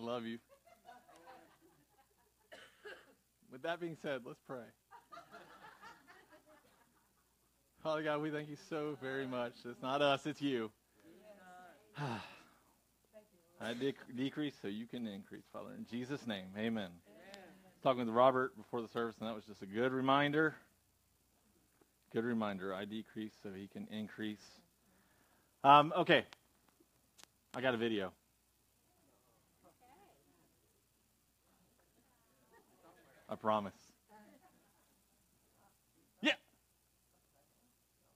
I love you. With that being said, let's pray. Father God, we thank you so very much. It's not us, it's you. I dec- decrease so you can increase, Father. In Jesus' name, amen. amen. Talking with Robert before the service, and that was just a good reminder. Good reminder. I decrease so he can increase. Um, okay. I got a video. I promise. Yeah.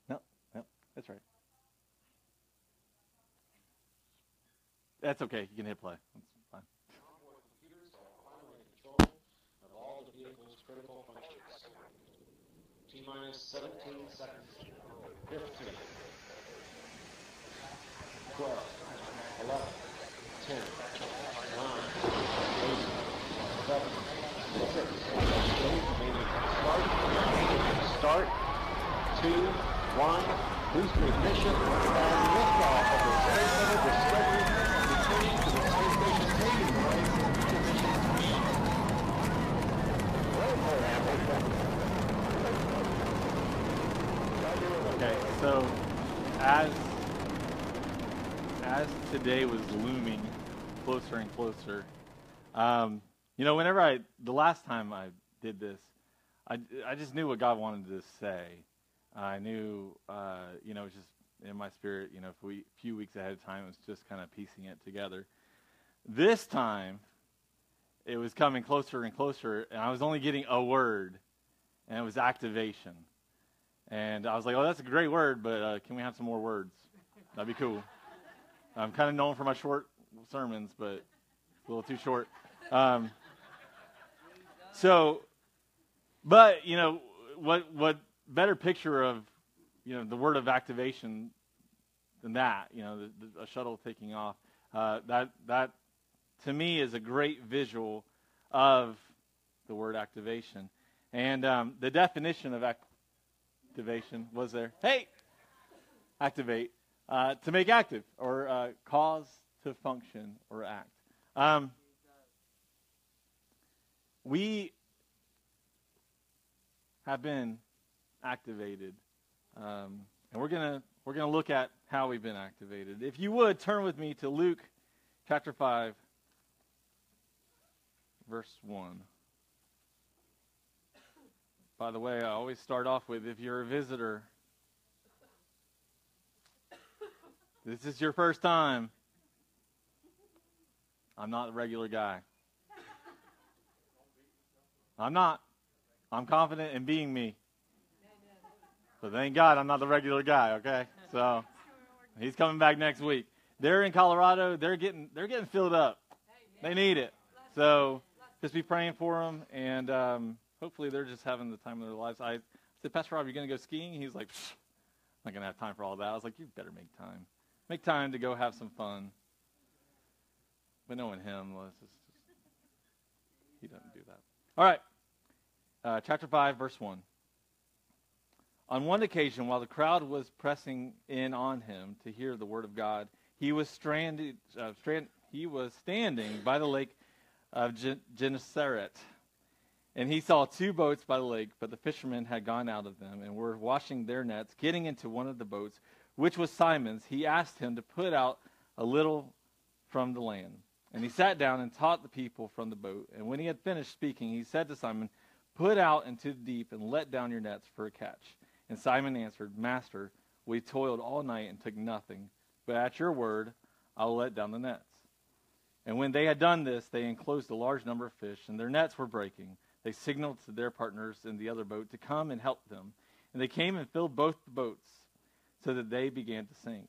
No, no, that's right. That's okay. You can hit play. That's fine. T minus 17 seconds. 15. 12. 11. 10. 9. 8. 7. 6. Start. 2. 1. Booster ignition and liftoff of the Space Shuttle Discovery returning to the space station mission Okay, so as as today was looming closer and closer, um, you know, whenever I the last time I did this, I, I just knew what God wanted to say. I knew, uh, you know, just in my spirit. You know, a few weeks ahead of time, it was just kind of piecing it together. This time, it was coming closer and closer, and I was only getting a word, and it was activation. And I was like, oh, that's a great word, but uh, can we have some more words? That'd be cool. I'm kind of known for my short sermons, but a little too short. Um, so, but, you know, what, what better picture of, you know, the word of activation than that, you know, the, the, a shuttle taking off. Uh, that, that, to me, is a great visual of the word activation. And um, the definition of activation was there. Hey, activate uh, to make active or uh, cause to function or act. Um, we have been activated, um, and we're gonna we're gonna look at how we've been activated. If you would turn with me to Luke chapter five, verse one. By the way, I always start off with if you're a visitor, this is your first time. I'm not a regular guy. I'm not. I'm confident in being me. But thank God I'm not the regular guy, okay? So he's coming back next week. They're in Colorado. They're getting they're getting filled up. They need it. So just be praying for them and um, hopefully they're just having the time of their lives. I said, Pastor Rob, you're going to go skiing? He's like, I'm not going to have time for all that. I was like, you better make time. Make time to go have some fun. But knowing him, just, he doesn't. All right. Uh, chapter 5, verse 1. On one occasion, while the crowd was pressing in on him to hear the word of God, he was stranded. Uh, strand, he was standing by the lake of Gennesaret and he saw two boats by the lake, but the fishermen had gone out of them and were washing their nets. Getting into one of the boats, which was Simon's, he asked him to put out a little from the land. And he sat down and taught the people from the boat. And when he had finished speaking, he said to Simon, Put out into the deep and let down your nets for a catch. And Simon answered, Master, we toiled all night and took nothing, but at your word I will let down the nets. And when they had done this, they enclosed a large number of fish, and their nets were breaking. They signaled to their partners in the other boat to come and help them. And they came and filled both the boats so that they began to sink.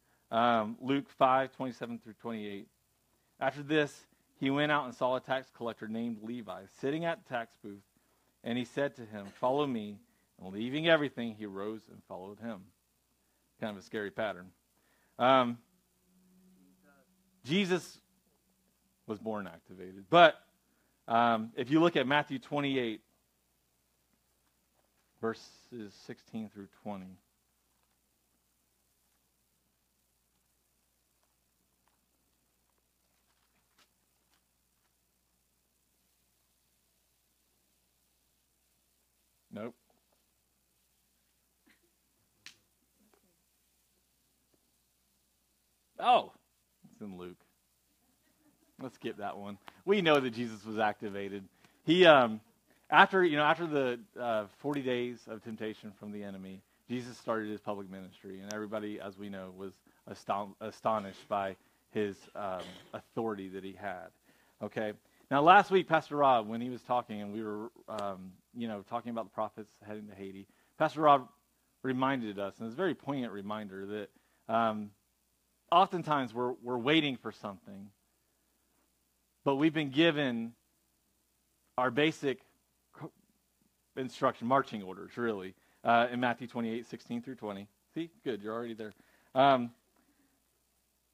um, Luke 5 27 through 28. After this, he went out and saw a tax collector named Levi sitting at the tax booth, and he said to him, Follow me. And leaving everything, he rose and followed him. Kind of a scary pattern. Um, Jesus was born activated. But um, if you look at Matthew 28, verses 16 through 20. Nope. Oh, it's in Luke. Let's skip that one. We know that Jesus was activated. He, um, after you know, after the uh, 40 days of temptation from the enemy, Jesus started his public ministry, and everybody, as we know, was aston- astonished by his um, authority that he had. Okay. Now, last week, Pastor Rob, when he was talking, and we were, um, you know, talking about the prophets heading to Haiti, Pastor Rob reminded us, and it's a very poignant reminder that um, oftentimes we're we're waiting for something, but we've been given our basic instruction, marching orders, really, uh, in Matthew 28, 16 through 20. See, good, you're already there. Um,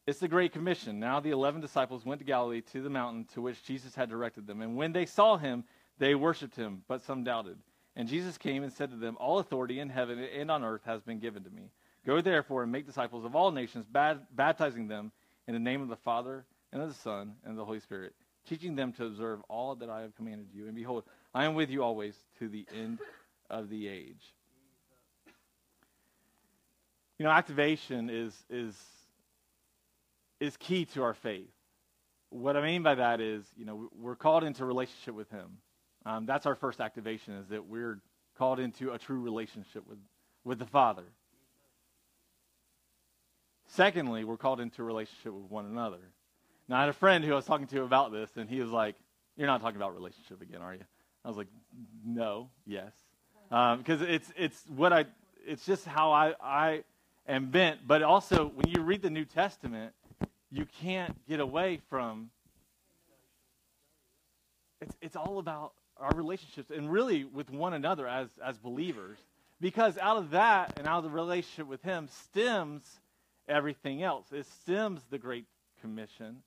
it's the Great Commission. Now the eleven disciples went to Galilee to the mountain to which Jesus had directed them. And when they saw him, they worshipped him, but some doubted. And Jesus came and said to them, All authority in heaven and on earth has been given to me. Go therefore and make disciples of all nations, baptizing them in the name of the Father and of the Son and of the Holy Spirit, teaching them to observe all that I have commanded you. And behold, I am with you always to the end of the age. You know, activation is is is key to our faith. What I mean by that is, you know, we're called into relationship with Him. Um, that's our first activation, is that we're called into a true relationship with, with the Father. Secondly, we're called into a relationship with one another. Now, I had a friend who I was talking to about this, and he was like, You're not talking about relationship again, are you? I was like, No, yes. Because um, it's, it's what I, it's just how I, I am bent. But also, when you read the New Testament, you can't get away from it's, it's all about our relationships and really with one another as, as believers because out of that and out of the relationship with him stems everything else it stems the great commission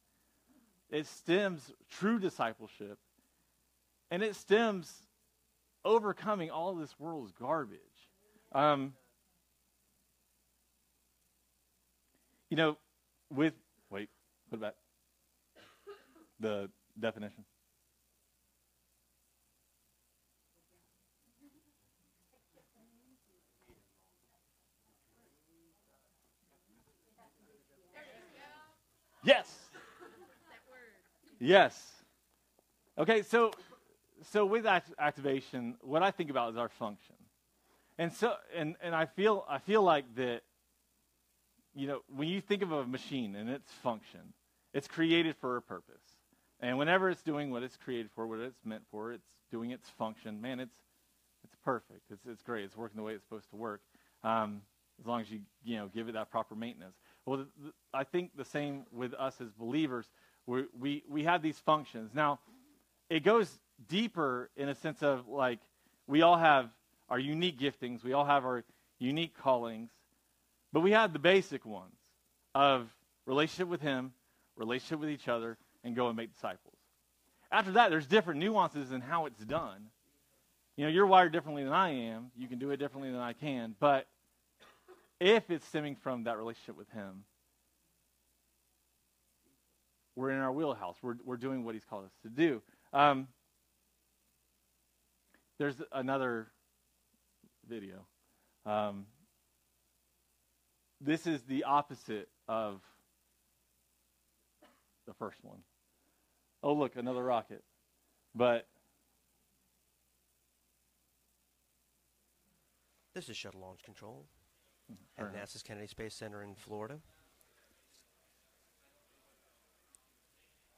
it stems true discipleship and it stems overcoming all this world's garbage um, you know with Wait, put it back. The definition. Yes. Yes. Okay, so so with act- activation, what I think about is our function, and so and and I feel I feel like that you know, when you think of a machine and its function, it's created for a purpose. And whenever it's doing what it's created for, what it's meant for, it's doing its function. Man, it's it's perfect. It's it's great. It's working the way it's supposed to work. Um, as long as you you know give it that proper maintenance. Well, I think the same with us as believers. We we we have these functions. Now, it goes deeper in a sense of like we all have our unique giftings. We all have our unique callings. But we have the basic ones of relationship with Him, relationship with each other, and go and make disciples. After that, there's different nuances in how it's done. You know, you're wired differently than I am. You can do it differently than I can. But if it's stemming from that relationship with Him, we're in our wheelhouse. We're, we're doing what He's called us to do. Um, there's another video. Um, this is the opposite of the first one. Oh, look, another rocket. But this is shuttle launch control at uh-huh. NASA's Kennedy Space Center in Florida.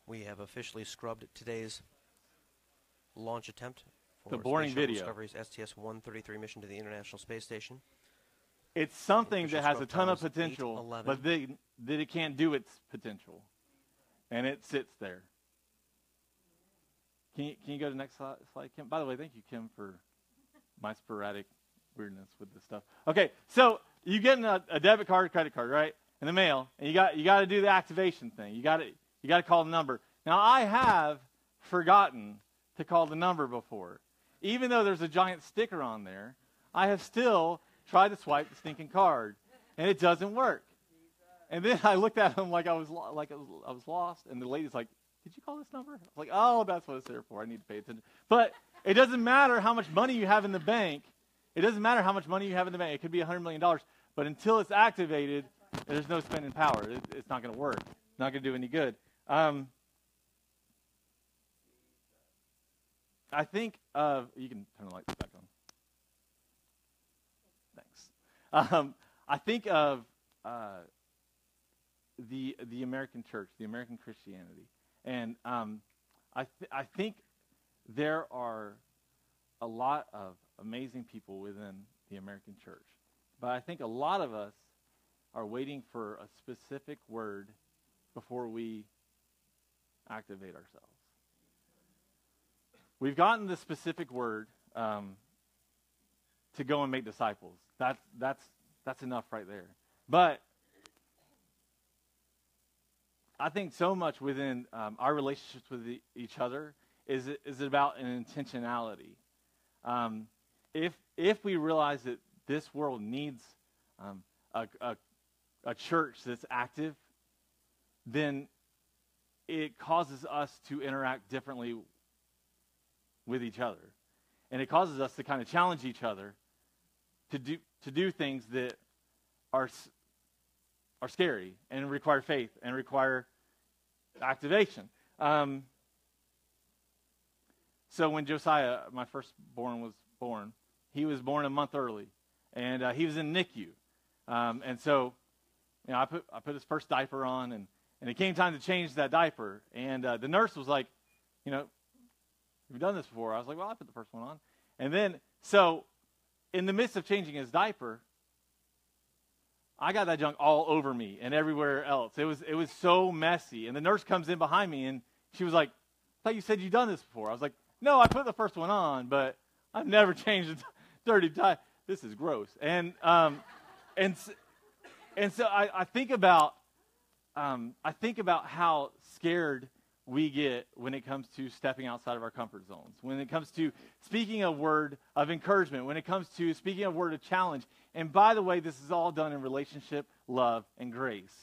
We have officially scrubbed today's launch attempt for the boring video. Discovery's STS-133 mission to the International Space Station. It's something that has a ton of potential, but they, that it can't do its potential. And it sits there. Can you, can you go to the next slide, slide, Kim? By the way, thank you, Kim, for my sporadic weirdness with this stuff. Okay, so you get a, a debit card, credit card, right, in the mail, and you got you got to do the activation thing. You got to you got to call the number. Now I have forgotten to call the number before, even though there's a giant sticker on there. I have still tried to swipe the stinking card, and it doesn't work. And then I looked at him like I was like I was, I was lost, and the lady's like, "Did you call this number?" I was like, "Oh, that's what it's there for. I need to pay attention." But it doesn't matter how much money you have in the bank. It doesn't matter how much money you have in the bank. It could be $100 million. But until it's activated, there's no spending power. It, it's not going to work. It's not going to do any good. Um, I think of, you can turn the lights back on. Thanks. Um, I think of uh, the, the American church, the American Christianity. And um, I, th- I think there are a lot of amazing people within the American church. But I think a lot of us are waiting for a specific word before we activate ourselves. We've gotten the specific word um, to go and make disciples. That's, that's, that's enough right there. But I think so much within um, our relationships with the, each other is is about an intentionality. Um, if if we realize that this world needs um, a, a, a church that's active, then it causes us to interact differently with each other, and it causes us to kind of challenge each other to do to do things that are are scary and require faith and require activation. Um, so when Josiah, my firstborn, was born, he was born a month early, and uh, he was in NICU. Um, and so, you know, I put I put his first diaper on, and and it came time to change that diaper, and uh, the nurse was like, you know, have you done this before? I was like, well, I put the first one on, and then so, in the midst of changing his diaper, I got that junk all over me and everywhere else. It was it was so messy. And the nurse comes in behind me and she was like, I thought you said you'd done this before. I was like, No, I put the first one on, but I've never changed. 30 times. This is gross. And, um, and, and so I, I think about, um, I think about how scared we get when it comes to stepping outside of our comfort zones, when it comes to speaking a word of encouragement, when it comes to speaking a word of challenge. And by the way, this is all done in relationship, love, and grace.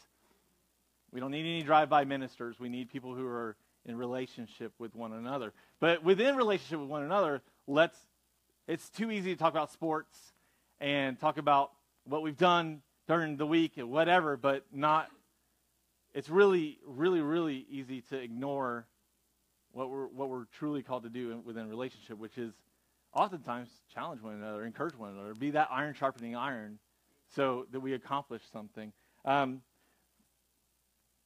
We don't need any drive by ministers. We need people who are in relationship with one another. But within relationship with one another, let's it's too easy to talk about sports and talk about what we've done during the week and whatever, but not it's really, really, really easy to ignore what we're what we're truly called to do within relationship, which is oftentimes challenge one another, encourage one another, be that iron sharpening iron, so that we accomplish something. Um,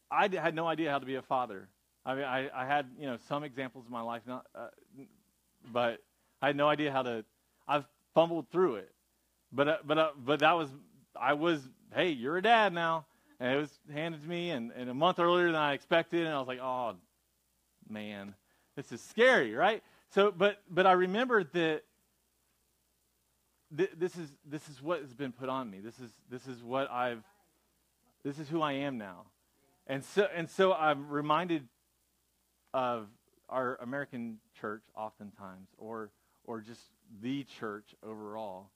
I had no idea how to be a father I mean, I, I had you know some examples in my life, not, uh, but I had no idea how to. I've fumbled through it, but uh, but uh, but that was I was hey you're a dad now, and it was handed to me and, and a month earlier than I expected, and I was like oh man this is scary right? So but but I remember that th- this is this is what has been put on me. This is this is what I've this is who I am now. And so and so I'm reminded of our American church, oftentimes, or or just the church overall,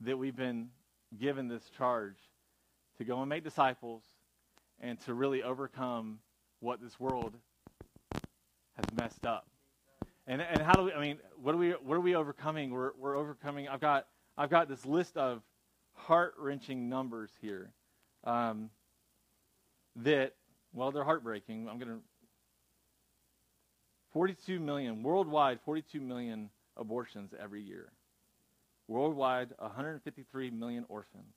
that we've been given this charge to go and make disciples and to really overcome what this world has messed up. And and how do we? I mean, what are we? What are we overcoming? We're we're overcoming. I've got I've got this list of heart wrenching numbers here. Um, that well, they're heartbreaking. I'm going to 42 million, worldwide, 42 million abortions every year. Worldwide, 153 million orphans.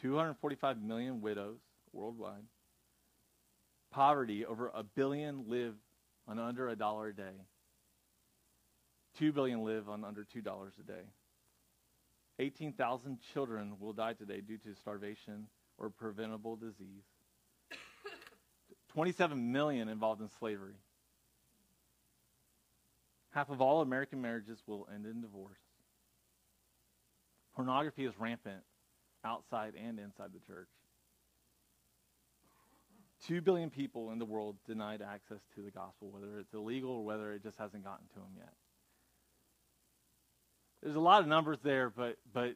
245 million widows worldwide. Poverty, over a billion live on under a dollar a day. 2 billion live on under $2 a day. 18,000 children will die today due to starvation or preventable disease. 27 million involved in slavery. Half of all American marriages will end in divorce. Pornography is rampant outside and inside the church. Two billion people in the world denied access to the gospel, whether it's illegal or whether it just hasn't gotten to them yet. There's a lot of numbers there, but, but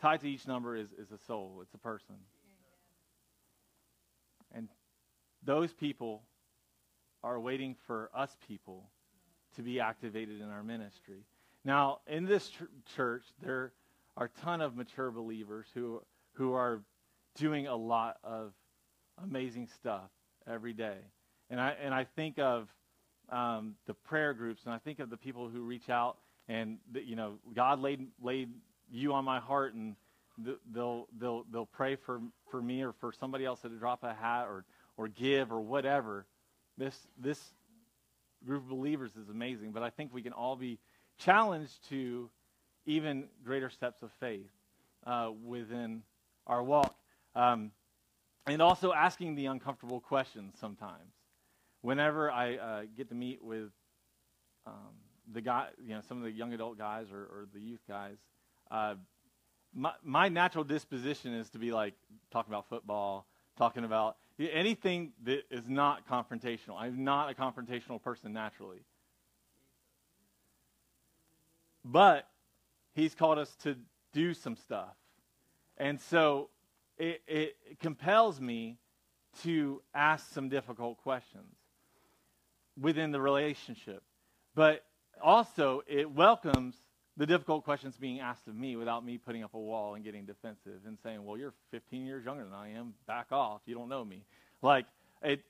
tied to each number is, is a soul, it's a person. And those people are waiting for us people to be activated in our ministry. Now, in this ch- church, there are a ton of mature believers who, who are doing a lot of amazing stuff every day. And I, and I think of um, the prayer groups, and I think of the people who reach out, and the, you know, God laid, laid you on my heart, and they'll, they'll, they'll pray for, for me or for somebody else to drop a hat or, or give or whatever. This, this group of believers is amazing, but I think we can all be challenged to even greater steps of faith uh, within our walk. Um, and also asking the uncomfortable questions sometimes. Whenever I uh, get to meet with um, the guy, you know, some of the young adult guys or, or the youth guys, uh, my, my natural disposition is to be like talking about football, talking about anything that is not confrontational. I'm not a confrontational person naturally. But he's called us to do some stuff. And so it, it compels me to ask some difficult questions within the relationship. But also, it welcomes the difficult questions being asked of me without me putting up a wall and getting defensive and saying, well, you're 15 years younger than I am. Back off. You don't know me. Like, it,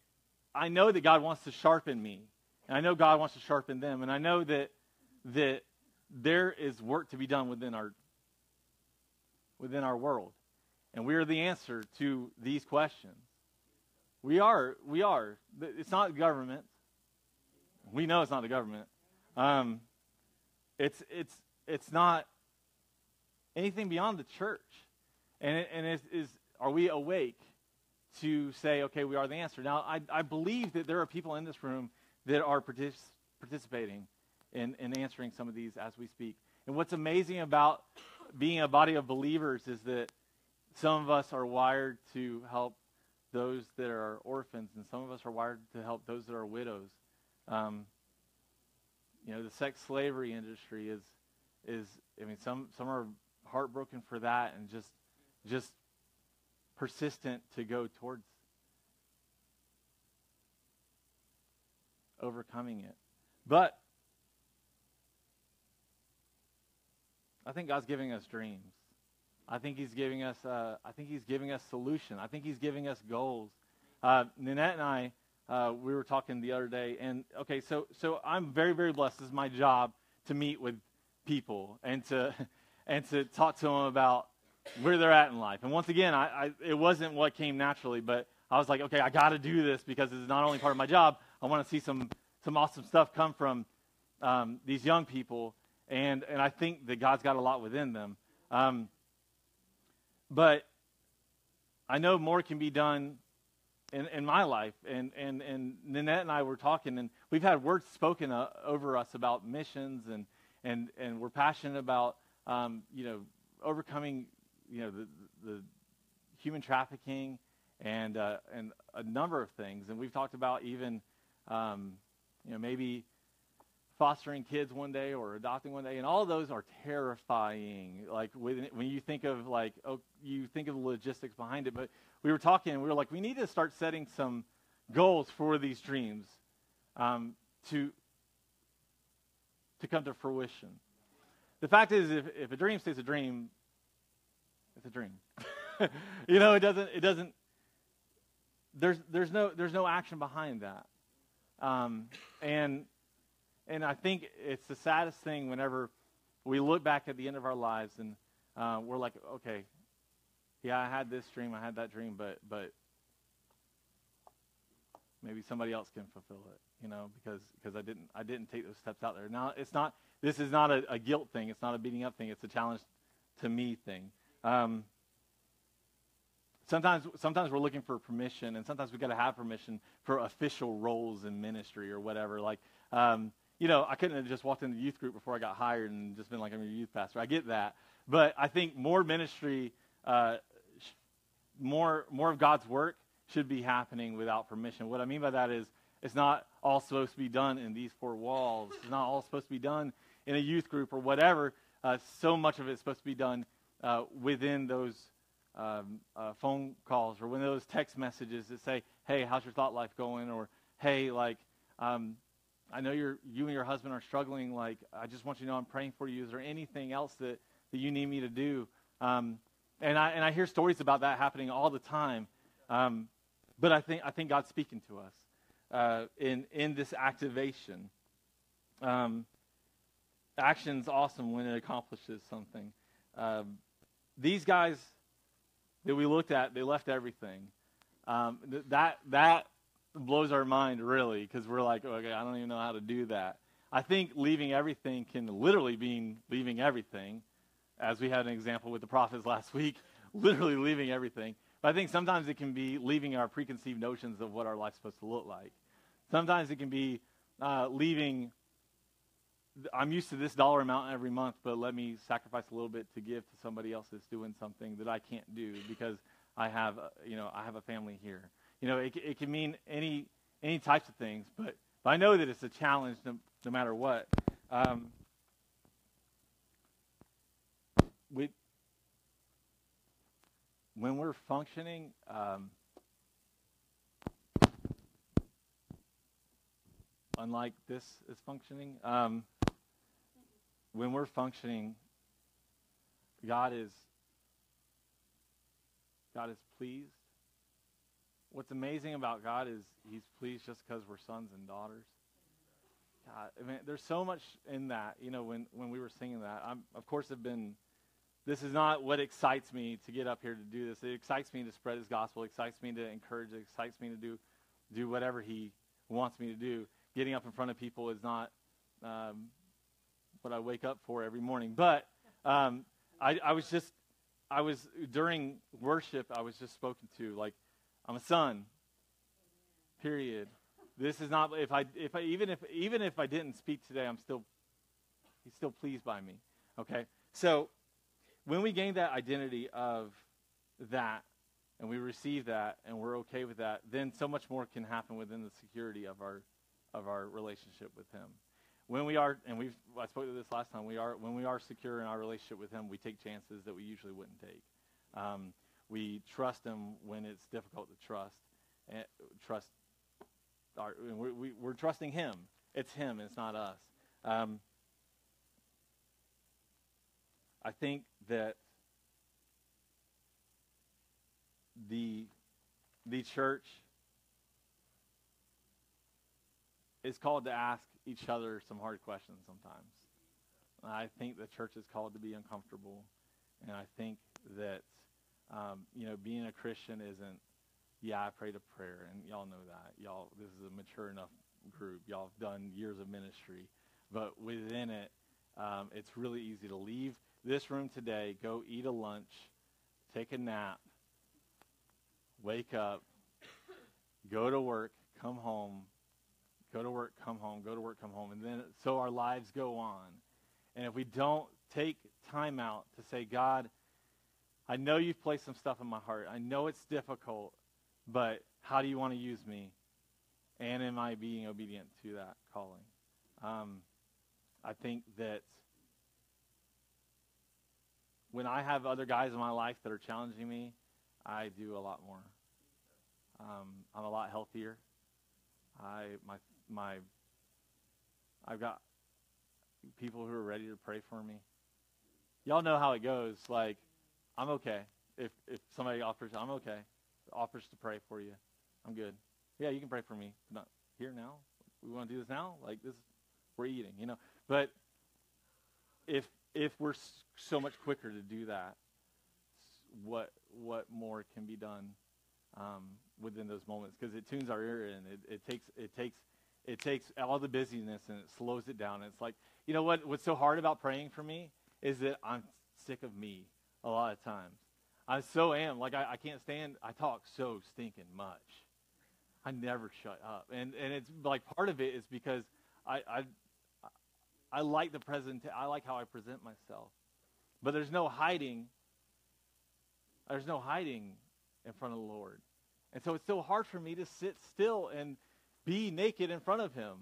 I know that God wants to sharpen me. And I know God wants to sharpen them. And I know that, that there is work to be done within our, within our world. And we are the answer to these questions. We are. We are. It's not government. We know it's not the government. Um, it's it's it's not anything beyond the church. And it, and is, is are we awake to say, okay, we are the answer? Now, I, I believe that there are people in this room that are partic- participating in, in answering some of these as we speak. And what's amazing about being a body of believers is that some of us are wired to help those that are orphans, and some of us are wired to help those that are widows. Um, you know, the sex slavery industry is is I mean some some are heartbroken for that and just just persistent to go towards overcoming it. But I think God's giving us dreams. I think he's giving us. Uh, I think he's giving us solution. I think he's giving us goals. Uh, Nanette and I, uh, we were talking the other day, and okay, so so I'm very very blessed. This is my job to meet with people and to and to talk to them about where they're at in life. And once again, I, I it wasn't what came naturally, but I was like, okay, I got to do this because it's not only part of my job. I want to see some some awesome stuff come from um, these young people, and and I think that God's got a lot within them. Um, but I know more can be done in, in my life. And, and, and Nanette and I were talking, and we've had words spoken uh, over us about missions, and, and, and we're passionate about, um, you know, overcoming, you know, the, the human trafficking and, uh, and a number of things. And we've talked about even, um, you know, maybe fostering kids one day or adopting one day, and all of those are terrifying. Like when, when you think of like, oh, you think of the logistics behind it. But we were talking, and we were like, we need to start setting some goals for these dreams um, to to come to fruition. The fact is, if, if a dream stays a dream, it's a dream. you know, it doesn't. It doesn't. There's there's no there's no action behind that, um, and and I think it's the saddest thing whenever we look back at the end of our lives and uh, we're like, okay, yeah, I had this dream, I had that dream, but but maybe somebody else can fulfill it, you know, because because I didn't I didn't take those steps out there. Now it's not this is not a, a guilt thing, it's not a beating up thing, it's a challenge to me thing. Um, sometimes sometimes we're looking for permission, and sometimes we got to have permission for official roles in ministry or whatever. Like um, you know, I couldn't have just walked into the youth group before I got hired and just been like, I'm your youth pastor. I get that. But I think more ministry, uh, sh- more, more of God's work should be happening without permission. What I mean by that is it's not all supposed to be done in these four walls. It's not all supposed to be done in a youth group or whatever. Uh, so much of it's supposed to be done uh, within those um, uh, phone calls or when those text messages that say, "Hey, how's your thought life going?" or "Hey, like, um, I know you and your husband are struggling. Like, I just want you to know I'm praying for you. Is there anything else that that you need me to do?" Um, and I and I hear stories about that happening all the time. Um, but I think I think God's speaking to us uh, in in this activation. Um, action's awesome when it accomplishes something. Um, these guys that we looked at, they left everything. Um, th- that that blows our mind really because we're like, okay, I don't even know how to do that. I think leaving everything can literally mean leaving everything, as we had an example with the prophets last week, literally leaving everything. But I think sometimes it can be leaving our preconceived notions of what our life's supposed to look like. Sometimes it can be uh, leaving. I'm used to this dollar amount every month, but let me sacrifice a little bit to give to somebody else that's doing something that I can't do because I have, uh, you know, I have a family here. You know, it, it can mean any any types of things, but, but I know that it's a challenge no, no matter what. Um, we when we're functioning, um, unlike this is functioning, um, when we're functioning, God is God is pleased. What's amazing about God is He's pleased just because we're sons and daughters. God, I mean, there's so much in that. You know, when when we were singing that, I'm of course have been this is not what excites me to get up here to do this. It excites me to spread his gospel. It excites me to encourage. It excites me to do, do whatever he wants me to do. Getting up in front of people is not um, what I wake up for every morning. But um, I, I was just, I was, during worship, I was just spoken to. Like, I'm a son, period. This is not, if I, if I, even if, even if I didn't speak today, I'm still, he's still pleased by me. Okay? So, when we gain that identity of that and we receive that and we're okay with that, then so much more can happen within the security of our of our relationship with him. When we are and we've I spoke to this last time, we are when we are secure in our relationship with him, we take chances that we usually wouldn't take. Um, we trust him when it's difficult to trust and trust our, we, we, we're trusting him. It's him, it's not us. Um, I think that the the church is called to ask each other some hard questions sometimes. I think the church is called to be uncomfortable, and I think that um, you know being a Christian isn't. Yeah, I prayed a prayer, and y'all know that. Y'all, this is a mature enough group. Y'all have done years of ministry, but within it, um, it's really easy to leave this room today, go eat a lunch, take a nap, wake up, go to work, come home, go to work, come home, go to work, come home. And then so our lives go on. And if we don't take time out to say, God, I know you've placed some stuff in my heart. I know it's difficult, but how do you want to use me? And am I being obedient to that calling? Um, I think that when I have other guys in my life that are challenging me, I do a lot more. Um, I'm a lot healthier. I my my I've got people who are ready to pray for me. Y'all know how it goes. Like, I'm okay. If if somebody offers, I'm okay. Offers to pray for you, I'm good. Yeah, you can pray for me. But not here now. We want to do this now. Like this, we're eating, you know. But if if we're so much quicker to do that, what what more can be done um, within those moments? Because it tunes our ear and it, it takes it takes it takes all the busyness and it slows it down. It's like you know what what's so hard about praying for me is that I'm sick of me a lot of times. I so am like I, I can't stand. I talk so stinking much. I never shut up, and and it's like part of it is because I I I like the present. I like how I present myself, but there's no hiding. There's no hiding in front of the Lord, and so it's so hard for me to sit still and be naked in front of Him.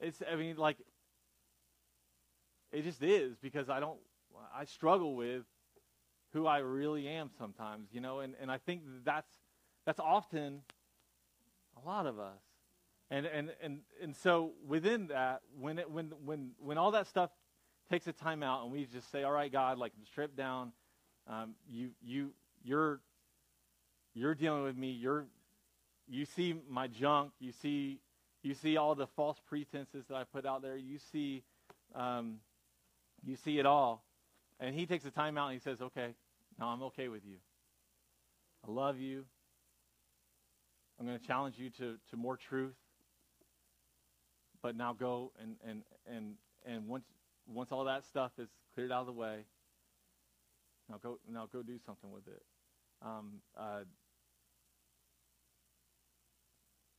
It's. I mean, like. It just is because I don't. I struggle with who I really am sometimes, you know, and, and I think that's that's often a lot of us. And and and and so within that, when it when when when all that stuff takes a time out and we just say, All right, God, like strip down, um, you you you're you're dealing with me, you're you see my junk, you see you see all the false pretenses that I put out there, you see um, you see it all. And he takes the time out and he says, Okay, now I'm okay with you. I love you. I'm going to challenge you to, to more truth. But now go and, and, and, and once, once all that stuff is cleared out of the way, now go, now go do something with it. Um, uh,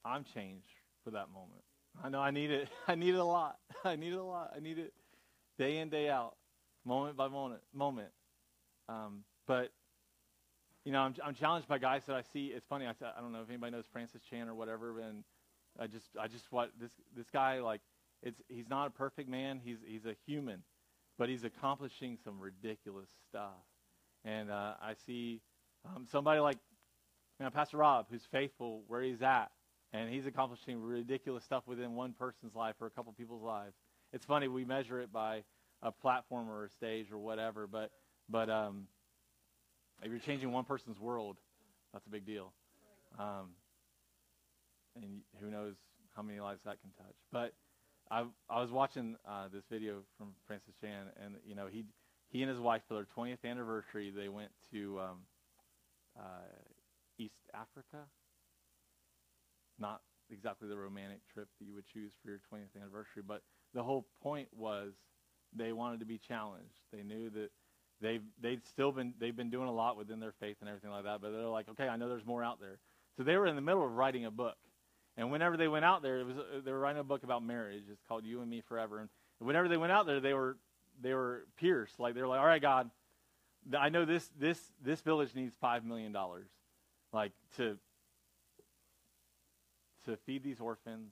I'm changed for that moment. I know I need it. I need it a lot. I need it a lot. I need it day in, day out, moment by moment. moment. Um, but you know, I'm, I'm challenged by guys that I see. It's funny. I, I don't know if anybody knows Francis Chan or whatever, and I just I just what this this guy like. It's he's not a perfect man. He's he's a human, but he's accomplishing some ridiculous stuff. And uh, I see um, somebody like you know, Pastor Rob, who's faithful where he's at, and he's accomplishing ridiculous stuff within one person's life or a couple people's lives. It's funny we measure it by a platform or a stage or whatever, but but um, if you're changing one person's world, that's a big deal. Um, and who knows how many lives that can touch. But I, I was watching uh, this video from Francis Chan, and you know he he and his wife for their 20th anniversary they went to um, uh, East Africa. Not exactly the romantic trip that you would choose for your 20th anniversary, but the whole point was they wanted to be challenged. They knew that they've they've still been they've been doing a lot within their faith and everything like that, but they're like, okay, I know there's more out there. So they were in the middle of writing a book, and whenever they went out there, it was uh, they were writing a book about marriage. It's called You and Me Forever. And whenever they went out there, they were they were pierced. Like they were like, all right, God, I know this this this village needs five million dollars, like to to feed these orphans.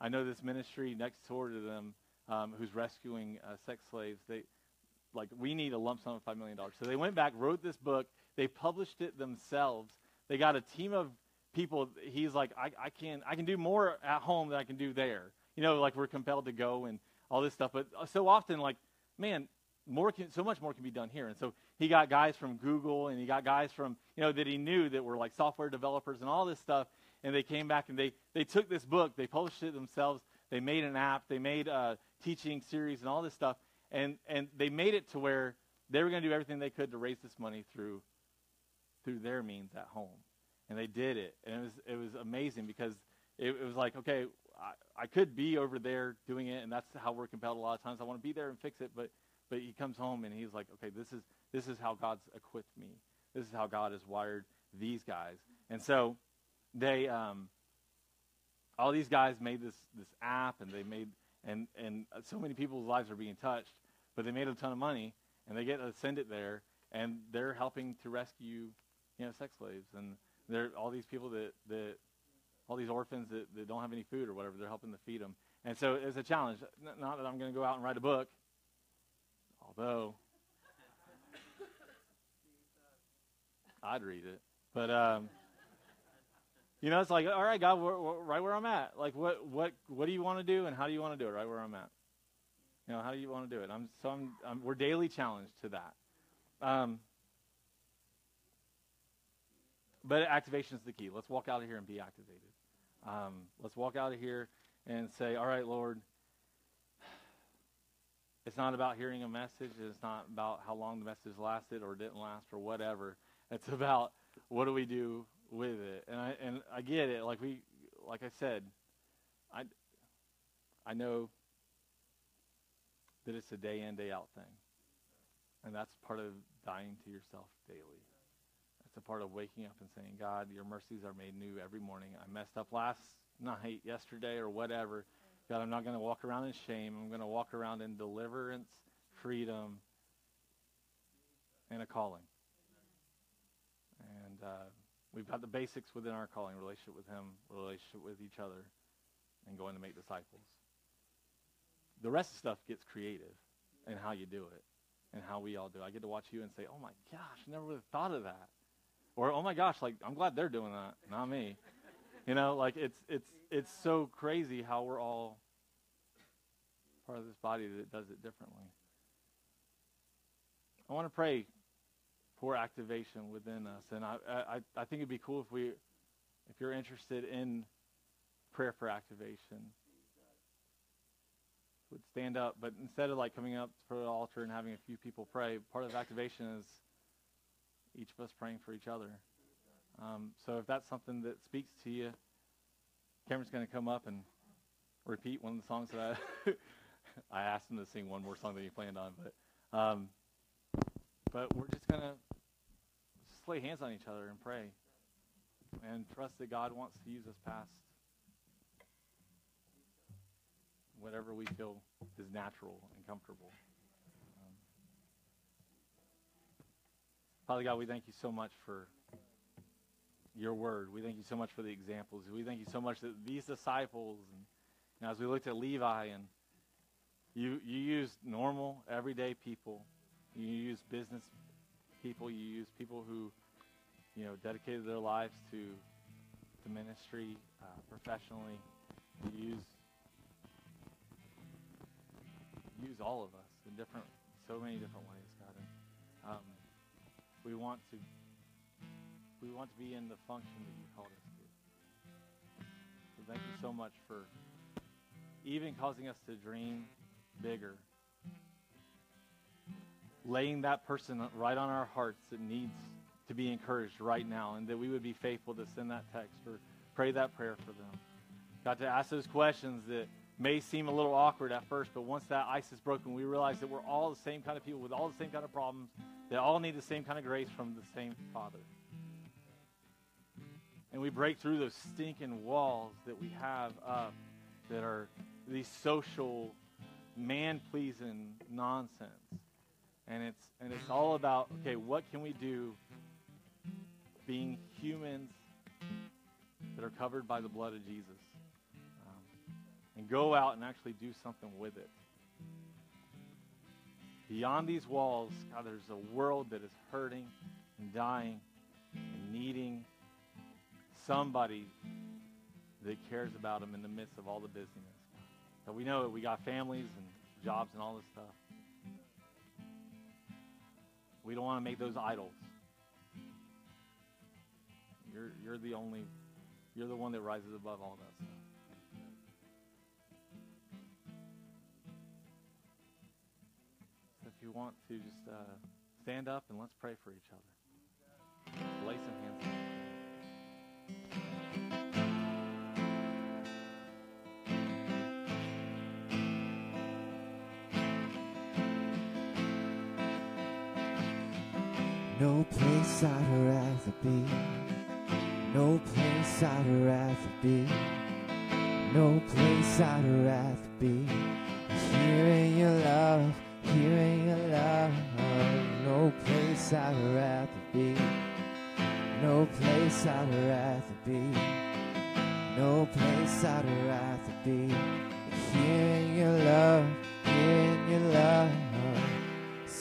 I know this ministry next door to them, um, who's rescuing uh, sex slaves. They like we need a lump sum of five million dollars. So they went back, wrote this book. They published it themselves. They got a team of people. He's like, I, I can I can do more at home than I can do there. You know, like we're compelled to go and all this stuff. But uh, so often, like, man, more can, so much more can be done here. And so he got guys from Google and he got guys from you know that he knew that were like software developers and all this stuff. And they came back and they they took this book, they published it themselves. They made an app, they made a teaching series and all this stuff and and they made it to where they were going to do everything they could to raise this money through through their means at home, and they did it, and it was it was amazing because it, it was like okay, I, I could be over there doing it, and that's how we're compelled a lot of times. I want to be there and fix it, but but he comes home and he's like, okay, this is this is how God's equipped me. This is how God has wired these guys, and so they um, all these guys made this this app, and they made and and so many people's lives are being touched but they made a ton of money, and they get to send it there, and they're helping to rescue, you know, sex slaves, and they're all these people that that all these orphans that, that don't have any food or whatever, they're helping to feed them. And so it's a challenge. Not that I'm going to go out and write a book, although I'd read it. But um, you know, it's like, all right, God, we're, we're right where I'm at. Like, what what what do you want to do, and how do you want to do it? Right where I'm at. You know, how do you want to do it? I'm, so I'm, I'm, we're daily challenged to that. Um, but activation is the key. Let's walk out of here and be activated. Um, let's walk out of here and say, all right, Lord, it's not about hearing a message. It's not about how long the message lasted or didn't last or whatever. It's about what do we do with it. And I, and I get it. Like we, like I said, I, I know that it's a day in, day out thing. And that's part of dying to yourself daily. That's a part of waking up and saying, God, your mercies are made new every morning. I messed up last night, yesterday, or whatever, God, I'm not going to walk around in shame. I'm going to walk around in deliverance, freedom, and a calling. And uh, we've got the basics within our calling relationship with Him, relationship with each other, and going to make disciples. The rest of stuff gets creative and how you do it and how we all do it. I get to watch you and say, oh my gosh, never would have thought of that. Or, oh my gosh, like, I'm glad they're doing that, not me. You know, like, it's, it's, it's so crazy how we're all part of this body that does it differently. I want to pray for activation within us. And I, I, I think it'd be cool if we, if you're interested in prayer for activation, would stand up. But instead of like coming up for the altar and having a few people pray, part of activation is each of us praying for each other. Um, so if that's something that speaks to you, Cameron's going to come up and repeat one of the songs that I, I asked him to sing one more song that he planned on. But um, but we're just going to lay hands on each other and pray and trust that God wants to use us past whatever we feel is natural and comfortable. Um, Father God, we thank you so much for your word. We thank you so much for the examples. We thank you so much that these disciples, and know, as we looked at Levi, and you you used normal, everyday people. You used business people. You use people who, you know, dedicated their lives to the ministry uh, professionally. You used use all of us in different, so many different ways, God. And um, we want to, we want to be in the function that you called us to. So thank you so much for even causing us to dream bigger, laying that person right on our hearts that needs to be encouraged right now, and that we would be faithful to send that text or pray that prayer for them. God, to ask those questions that may seem a little awkward at first, but once that ice is broken, we realize that we're all the same kind of people with all the same kind of problems that all need the same kind of grace from the same Father. And we break through those stinking walls that we have up that are these social, man pleasing nonsense. And it's, and it's all about okay, what can we do being humans that are covered by the blood of Jesus? Um, and go out and actually do something with it. Beyond these walls, God, there's a world that is hurting and dying and needing somebody that cares about them in the midst of all the busyness. We know that we got families and jobs and all this stuff. We don't want to make those idols. You're, you're the only, you're the one that rises above all that stuff. So if you want to just uh, stand up and let's pray for each other. Lay some hands No place I'd rather be. No place I'd rather be. No place I'd rather be. Here in your love here ain't your love, no place I'd rather be. No place I'd rather be. No place I'd rather be. Here in your love, here in your love.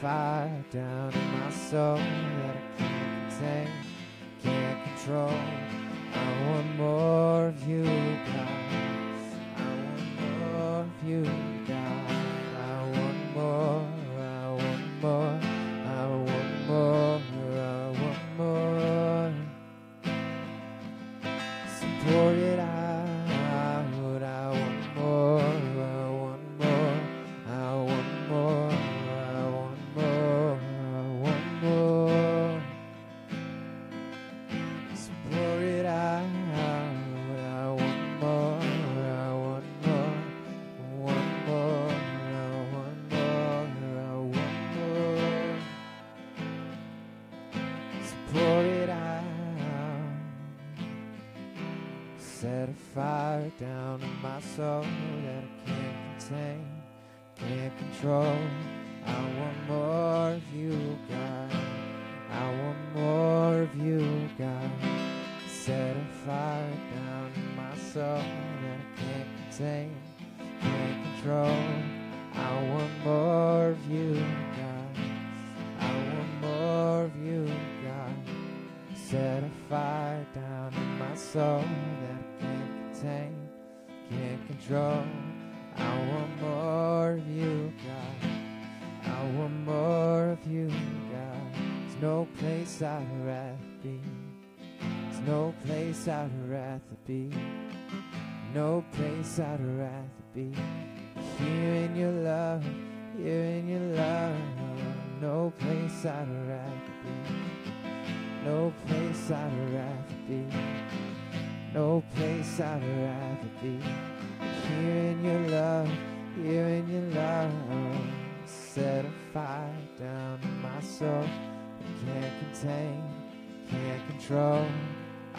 Fire down in my soul that I can't contain, can't control. I want more of you, God. God. Set a fire down in my soul that I can't contain, can't control. I want more of you, God. I want more of you, God. Set a fire down in my soul that I can't contain, can't control. I want more of you, God. I want more of you, God. There's no place I'd rather. No place I'd rather be. No place I'd rather be. Here in your love, here in your love. No place I'd rather be. No place I'd rather be. No place I'd rather be. Here in your love, here in your love. Set a fire down in my soul. I can't contain, can't control.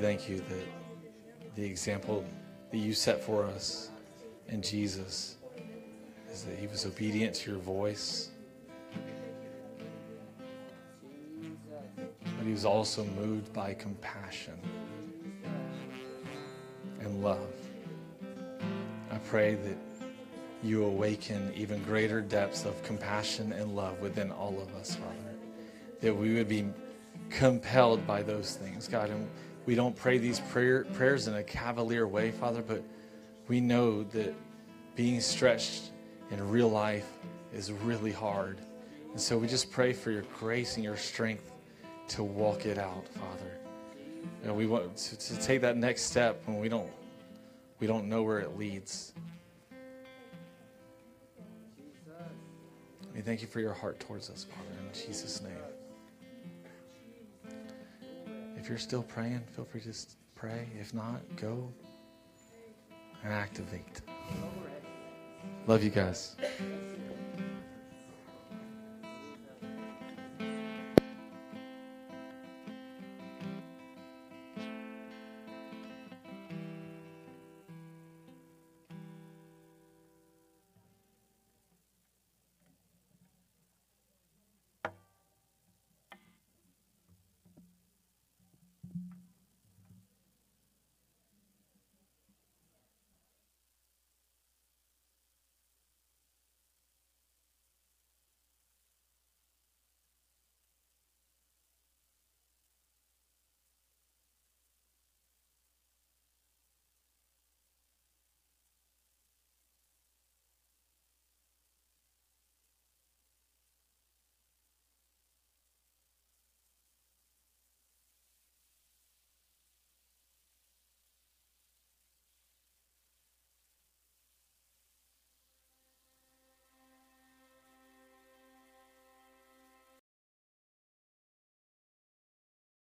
thank you that the example that you set for us in Jesus is that he was obedient to your voice, but he was also moved by compassion and love. I pray that you awaken even greater depths of compassion and love within all of us, Father, that we would be compelled by those things, God. And we don't pray these prayer, prayers in a cavalier way, Father, but we know that being stretched in real life is really hard. And so we just pray for your grace and your strength to walk it out, Father. And we want to, to take that next step when we don't we don't know where it leads. We thank you for your heart towards us, Father, in Jesus' name. You're still praying, feel free to just pray. If not, go and activate. Love you guys.